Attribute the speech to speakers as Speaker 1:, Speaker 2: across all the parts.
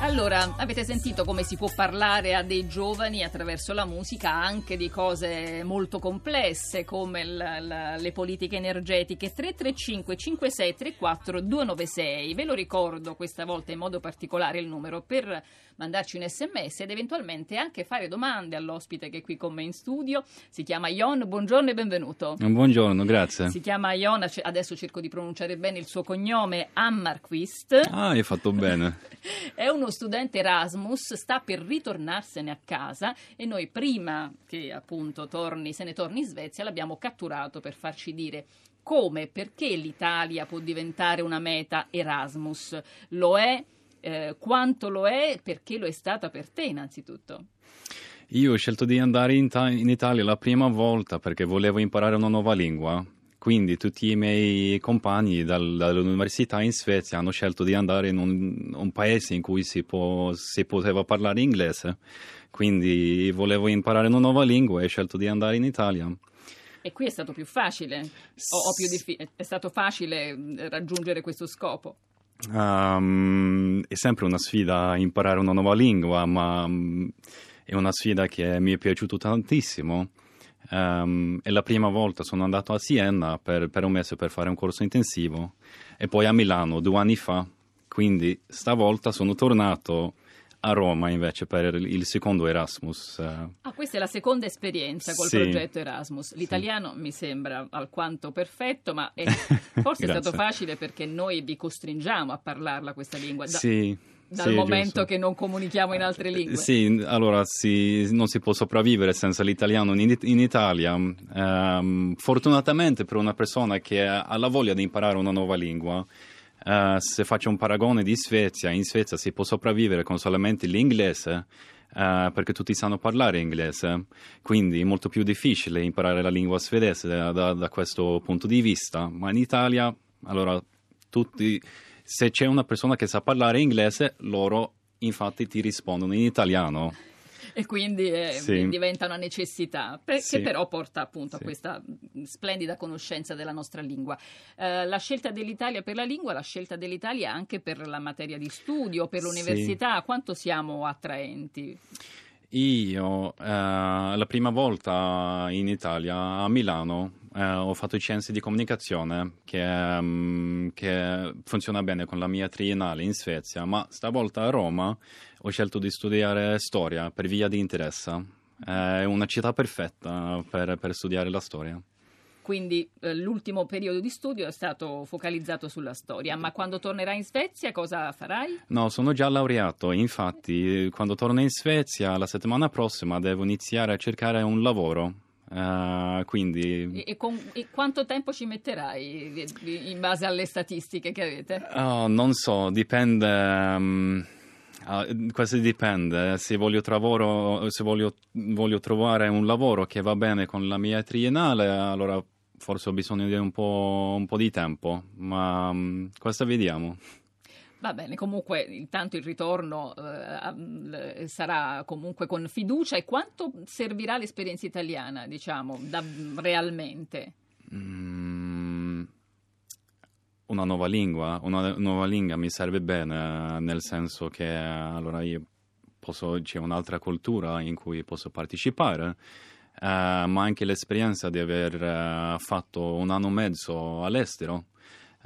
Speaker 1: Allora, avete sentito come si può parlare a dei giovani attraverso la musica anche di cose molto complesse come la, la, le politiche energetiche 335 5634 296. Ve lo ricordo questa volta in modo particolare il numero per mandarci un sms ed eventualmente anche fare domande all'ospite che è qui con me in studio. Si chiama Ion, buongiorno e benvenuto.
Speaker 2: Buongiorno, grazie.
Speaker 1: Si chiama Ion, adesso cerco di pronunciare bene il suo cognome, Ammarquist.
Speaker 2: Ah, hai fatto bene.
Speaker 1: è uno studente Erasmus, sta per ritornarsene a casa e noi prima che appunto torni, se ne torni in Svezia l'abbiamo catturato per farci dire come, perché l'Italia può diventare una meta Erasmus. Lo è? Eh, quanto lo è? Perché lo è stata per te innanzitutto?
Speaker 2: Io ho scelto di andare in, ta- in Italia la prima volta perché volevo imparare una nuova lingua quindi tutti i miei compagni dal, dall'università in Svezia hanno scelto di andare in un, un paese in cui si, può, si, poteva parlare inglese, quindi volevo imparare una nuova lingua e ho scelto di andare in Italia.
Speaker 1: E qui è stato più facile, o, o più diffi- è stato facile raggiungere questo scopo?
Speaker 2: Um, è sempre una sfida imparare una nuova lingua, ma um, è una sfida che mi è piaciuta tantissimo. Um, è la prima volta sono andato a Siena per, per, un mese per fare un corso intensivo e poi a Milano due anni fa. Quindi stavolta sono tornato a Roma invece per il secondo Erasmus.
Speaker 1: Ah, questa è la seconda esperienza col sì. progetto Erasmus. L'italiano sì. mi sembra alquanto perfetto, ma è, forse è stato facile perché noi vi costringiamo a parlarla questa lingua.
Speaker 2: Da, sì
Speaker 1: dal sì, momento giusto. che non comunichiamo in altre lingue.
Speaker 2: Sì, allora sì, non si può sopravvivere senza l'italiano in, in Italia. Um, fortunatamente per una persona che ha la voglia di imparare una nuova lingua, uh, se faccio un paragone di Svezia, in Svezia si può sopravvivere con solamente l'inglese. Uh, perché tutti sanno parlare inglese, quindi è molto più difficile imparare la lingua svedese da, da, da questo punto di vista. Ma in Italia, allora, tutti se c'è una persona che sa parlare inglese, loro infatti ti rispondono in italiano.
Speaker 1: E quindi eh, sì. diventa una necessità, per, sì. che però porta appunto sì. a questa splendida conoscenza della nostra lingua. Eh, la scelta dell'Italia per la lingua, la scelta dell'Italia anche per la materia di studio, per l'università, quanto siamo attraenti?
Speaker 2: Io eh, la prima volta in Italia, a Milano, eh, ho fatto scienze di comunicazione che, um, che, funziona bene con la mia triennale in Svezia, ma stavolta a Roma ho scelto di studiare storia per via di interesse. È una città perfetta per, per studiare la storia
Speaker 1: quindi eh, l'ultimo periodo di studio è stato focalizzato sulla storia, ma quando tornerai in Svezia cosa farai?
Speaker 2: No, sono già laureato, infatti quando torno in Svezia la settimana prossima devo iniziare a cercare un lavoro. Uh, quindi...
Speaker 1: e, con, e, quanto tempo ci metterai in base alle statistiche che avete?
Speaker 2: Oh, non so, dipende. Um, uh, questo dipende. Se, voglio, travoro, se voglio, voglio, trovare un lavoro che va bene con la mia triennale, allora forse ho bisogno di un po', un po di tempo, ma um, questo vediamo.
Speaker 1: Va bene, comunque intanto il ritorno eh, sarà comunque con fiducia e quanto servirà l'esperienza italiana, diciamo, da, realmente? Mm,
Speaker 2: una nuova lingua, una nuova lingua mi serve bene, nel senso che allora io posso, c'è un'altra cultura in cui posso partecipare ma anche l'esperienza di aver uh, fatto un anno e mezzo all'estero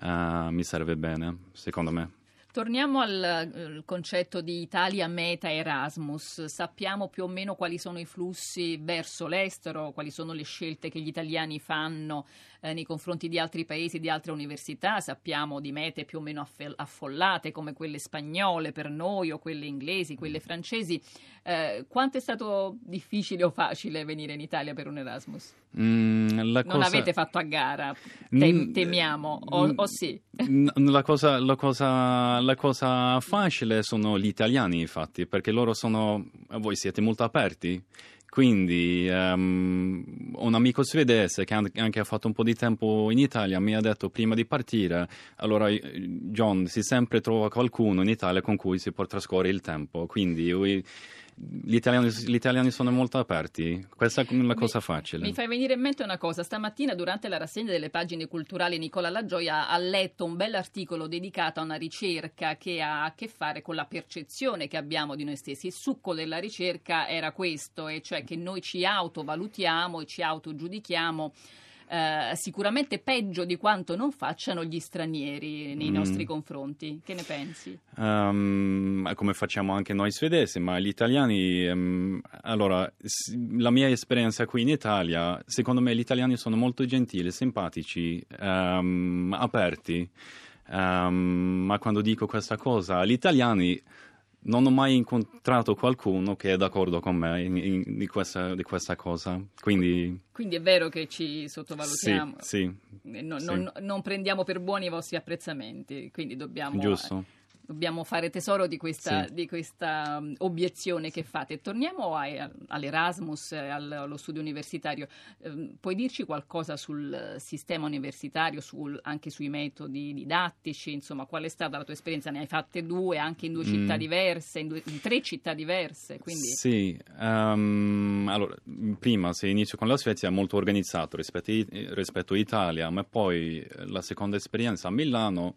Speaker 2: uh, mi serve bene, secondo me.
Speaker 1: Torniamo al concetto di Italia Meta Erasmus. Sappiamo più o meno quali sono i flussi verso l'estero, quali sono le scelte che gli italiani fanno eh, nei confronti di altri paesi, di altre università. Sappiamo di mete più o meno affollate come quelle spagnole per noi o quelle inglesi, quelle francesi. Eh, quanto è stato difficile o facile venire in Italia per un Erasmus? Mm, non cosa... avete fatto a gara, Tem- temiamo, o, o sì?
Speaker 2: La cosa, la, cosa, la cosa, facile sono gli italiani, infatti, perché loro sono, voi siete molto aperti. Quindi um, un amico svedese che anche ha fatto un po' di tempo in Italia mi ha detto prima di partire, allora John si sempre trova qualcuno in Italia con cui si può trascorrere il tempo, quindi gli italiani, gli italiani, sono molto aperti, questa è una cosa
Speaker 1: mi,
Speaker 2: facile.
Speaker 1: Mi fai venire in mente una cosa, stamattina durante la rassegna delle pagine culturali Nicola Lagioia ha letto un bell'articolo dedicato a una ricerca che ha a che fare con la percezione che abbiamo di noi stessi. Il succo della ricerca era questo, e cioè che noi ci autovalutiamo e ci autogiudichiamo eh, sicuramente peggio di quanto non facciano gli stranieri nei mm. nostri confronti. Che ne pensi?
Speaker 2: Um, come facciamo anche noi svedesi, ma gli italiani, um, allora, la mia esperienza qui in Italia, secondo me gli italiani sono molto gentili, simpatici, um, aperti. ma quando dico questa cosa, gli italiani non ho mai incontrato qualcuno che è d'accordo con me in, in, di, questa, di, questa, cosa. Quindi...
Speaker 1: Quindi, è vero che ci sottovalutiamo.
Speaker 2: Sì,
Speaker 1: sì, non, sì. Non, non, prendiamo per buoni i vostri apprezzamenti, quindi dobbiamo...
Speaker 2: Giusto
Speaker 1: dobbiamo fare tesoro di questa, sì. di questa um, obiezione che fate. Torniamo a, all'Erasmus, allo studio universitario. Eh, puoi dirci qualcosa sul sistema universitario, sul, anche sui metodi didattici? Insomma, qual è stata la tua esperienza? Ne hai fatte due, anche in due mm. città diverse, in, due, in, tre città diverse. Quindi...
Speaker 2: Sì, um, allora, prima se inizio con la Svezia è molto organizzato rispetto, rispetto all'Italia, ma poi la seconda esperienza a Milano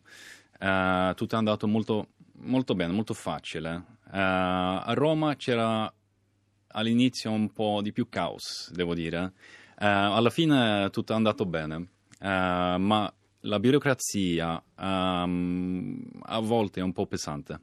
Speaker 2: Uh, tutto è andato molto, molto bene, molto facile. Uh, a Roma c'era all'inizio un po' di più caos, devo dire. Uh, alla fine tutto è andato bene, ma la burocrazia um, a volte è un po' pesante.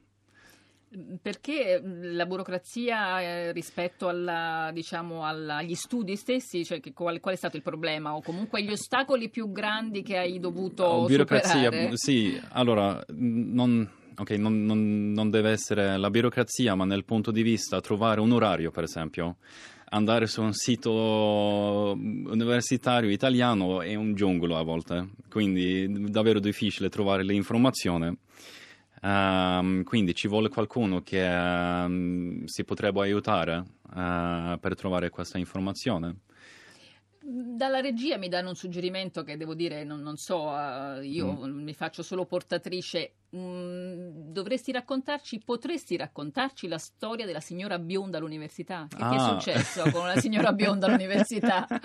Speaker 1: Perché la burocrazia eh, rispetto alla, diciamo, alla, agli studi stessi, cioè qual, qual, è stato il problema o comunque gli ostacoli più grandi che hai dovuto oh, burocrazia, superare?
Speaker 2: Sì, allora non, okay, non, non, non deve essere la burocrazia, ma nel punto di vista trovare un orario, per esempio andare su un sito universitario italiano è un giungolo a volte, quindi è davvero difficile trovare l'informazione. Um, quindi ci vuole qualcuno che um, si potrebbe aiutare uh, per trovare questa informazione.
Speaker 1: Dalla regia mi danno un suggerimento che devo dire, non, non so, uh, io mm. mi faccio solo portatrice. Mm, dovresti raccontarci, potresti raccontarci la storia della signora bionda all'università? Che ah. ti è ah. successo con la signora bionda all'università?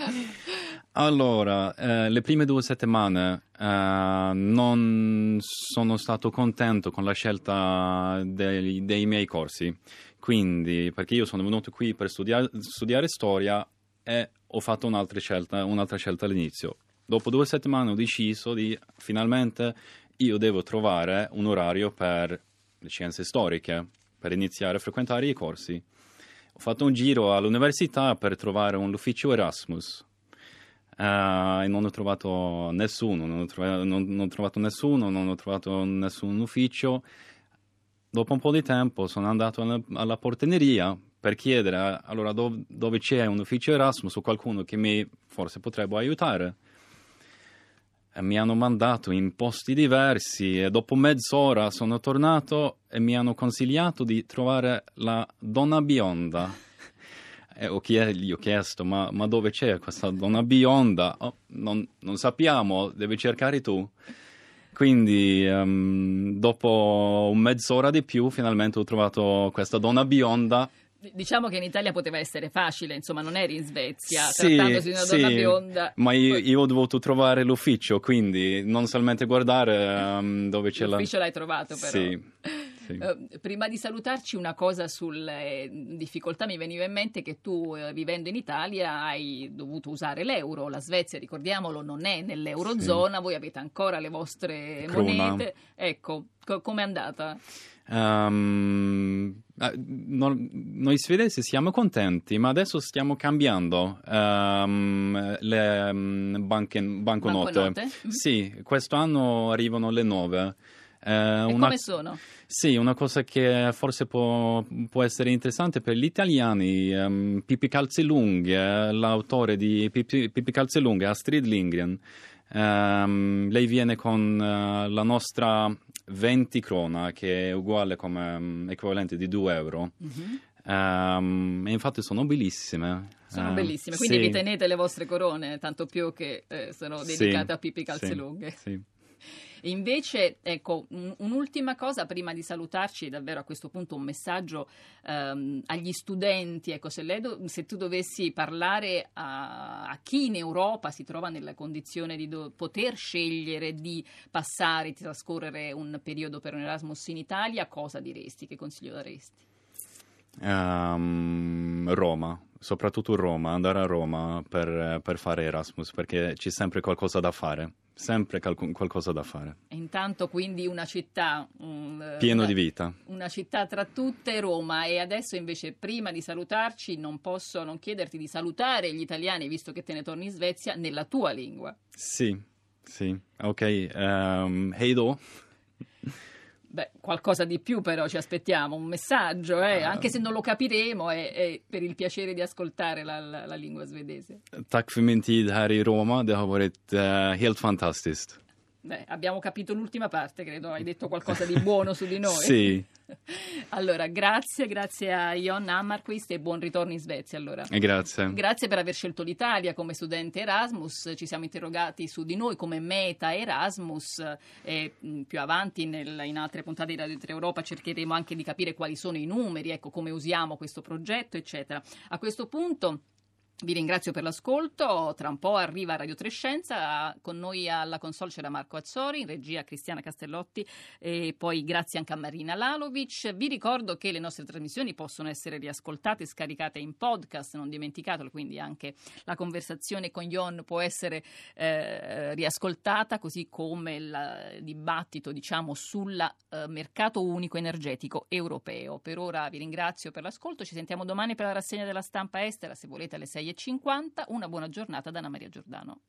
Speaker 2: Allora, eh, le prime due settimane eh, non sono stato contento con la scelta dei, dei miei corsi. Quindi, perché io sono venuto qui per studiare, studiare storia e ho fatto un'altra scelta, un'altra scelta all'inizio. Dopo due settimane ho deciso di finalmente io devo trovare un orario per le scienze storiche, per iniziare a frequentare i corsi. Ho fatto un giro all'università per trovare un ufficio Erasmus uh, e non ho trovato nessuno, non ho, trovato, non, non ho trovato nessuno, non ho trovato nessun ufficio. Dopo un po' di tempo sono andato alla, alla portineria per chiedere allora dove, dove c'è un ufficio Erasmus o qualcuno che mi forse potrebbe aiutare. E mi hanno mandato in posti diversi e dopo mezz'ora sono tornato e mi hanno consigliato di trovare la donna bionda. E ho chied- gli ho chiesto, ma, ma, dove c'è questa donna bionda? Oh, non, non, sappiamo, devi cercare tu. Quindi, um, dopo mezz'ora di più, finalmente ho trovato questa donna bionda
Speaker 1: Diciamo che in Italia poteva essere facile, insomma, non eri in Svezia sì, trattandosi di una sì, donna bionda.
Speaker 2: Ma io, io, ho dovuto trovare l'ufficio, quindi non solamente guardare um, dove c'è
Speaker 1: l'ufficio la. L'ufficio l'hai trovato, però.
Speaker 2: Sì. Sì.
Speaker 1: Uh, prima di salutarci, una cosa sulle difficoltà mi veniva in mente che tu, uh, vivendo in Italia, hai dovuto usare l'euro. La Svezia, ricordiamolo, non è nell'eurozona, sì. voi avete ancora le vostre
Speaker 2: Cruna.
Speaker 1: monete. Ecco, co- com'è andata?
Speaker 2: Um, non, noi svedesi siamo contenti, ma adesso stiamo cambiando um, le um, banche, banconote.
Speaker 1: banconote? Mm-hmm.
Speaker 2: Sì, questo anno arrivano le nuove.
Speaker 1: Uh, e una, come sono?
Speaker 2: Sì, una cosa che forse può, può essere interessante per gli italiani, um, Pippi Calzelunghe, l'autore di Pippi, Pippi Calzelunghe, Astrid Lindgren, um, lei viene con uh, la nostra 20 krona, che è uguale come um, equivalente di 2 euro. Mm-hmm. Um, e infatti sono bellissime.
Speaker 1: Sono uh, bellissime, quindi sì. vi tenete le vostre corone, tanto più che eh, sono dedicate sì, a Pippi Calzelunghe.
Speaker 2: Sì, sì.
Speaker 1: Invece, ecco, un, un'ultima cosa prima di salutarci, davvero a questo punto un messaggio ehm, agli studenti, ecco, se, do, se, tu dovessi parlare a, a, chi in Europa si trova nella condizione di do, poter scegliere di passare, di trascorrere un periodo per un Erasmus in Italia, cosa diresti, che consiglio daresti?
Speaker 2: Um, Roma, soprattutto Roma, andare a Roma per, per fare Erasmus, perché c'è sempre qualcosa da fare sempre cal- qualcosa da fare.
Speaker 1: E intanto quindi una città
Speaker 2: um, pieno
Speaker 1: una,
Speaker 2: di vita.
Speaker 1: Una città tra tutte Roma e adesso invece prima di salutarci non posso non chiederti di salutare gli italiani visto che te ne torni in Svezia nella tua lingua.
Speaker 2: Sì, sì. Ok, um, hej då.
Speaker 1: Beh, qualcosa di più però ci aspettiamo, un messaggio, eh? uh, anche se non lo capiremo, è, è, per il piacere di ascoltare la, la, la lingua svedese.
Speaker 2: Tack för min tid här i Roma, det har varit uh, helt fantastiskt.
Speaker 1: Beh, abbiamo capito l'ultima parte, credo. Hai detto qualcosa di buono su di noi.
Speaker 2: sì.
Speaker 1: Allora, grazie, grazie a Ion Hammarquist e buon ritorno in Svezia. Allora.
Speaker 2: Grazie.
Speaker 1: Grazie per aver scelto l'Italia come studente Erasmus. Ci siamo interrogati su di noi come meta Erasmus e più avanti nel, in altre puntate di Radio 3 Europa cercheremo anche di capire quali sono i numeri, ecco, come usiamo questo progetto, eccetera. A questo punto vi ringrazio per l'ascolto, tra un po' arriva Radio Trescenza, con noi alla console c'era Marco Azzori, in regia Cristiana Castellotti e poi grazie anche a Marina Lalovic. Vi ricordo che le nostre trasmissioni possono essere riascoltate e scaricate in podcast, non dimenticatelo, quindi anche la conversazione con Ion può essere eh, riascoltata, così come il dibattito diciamo, sul eh, mercato unico energetico europeo. Per ora vi ringrazio per l'ascolto, ci sentiamo domani per la rassegna della stampa estera, se volete alle 6 6.50. Una buona giornata da Anna Maria Giordano.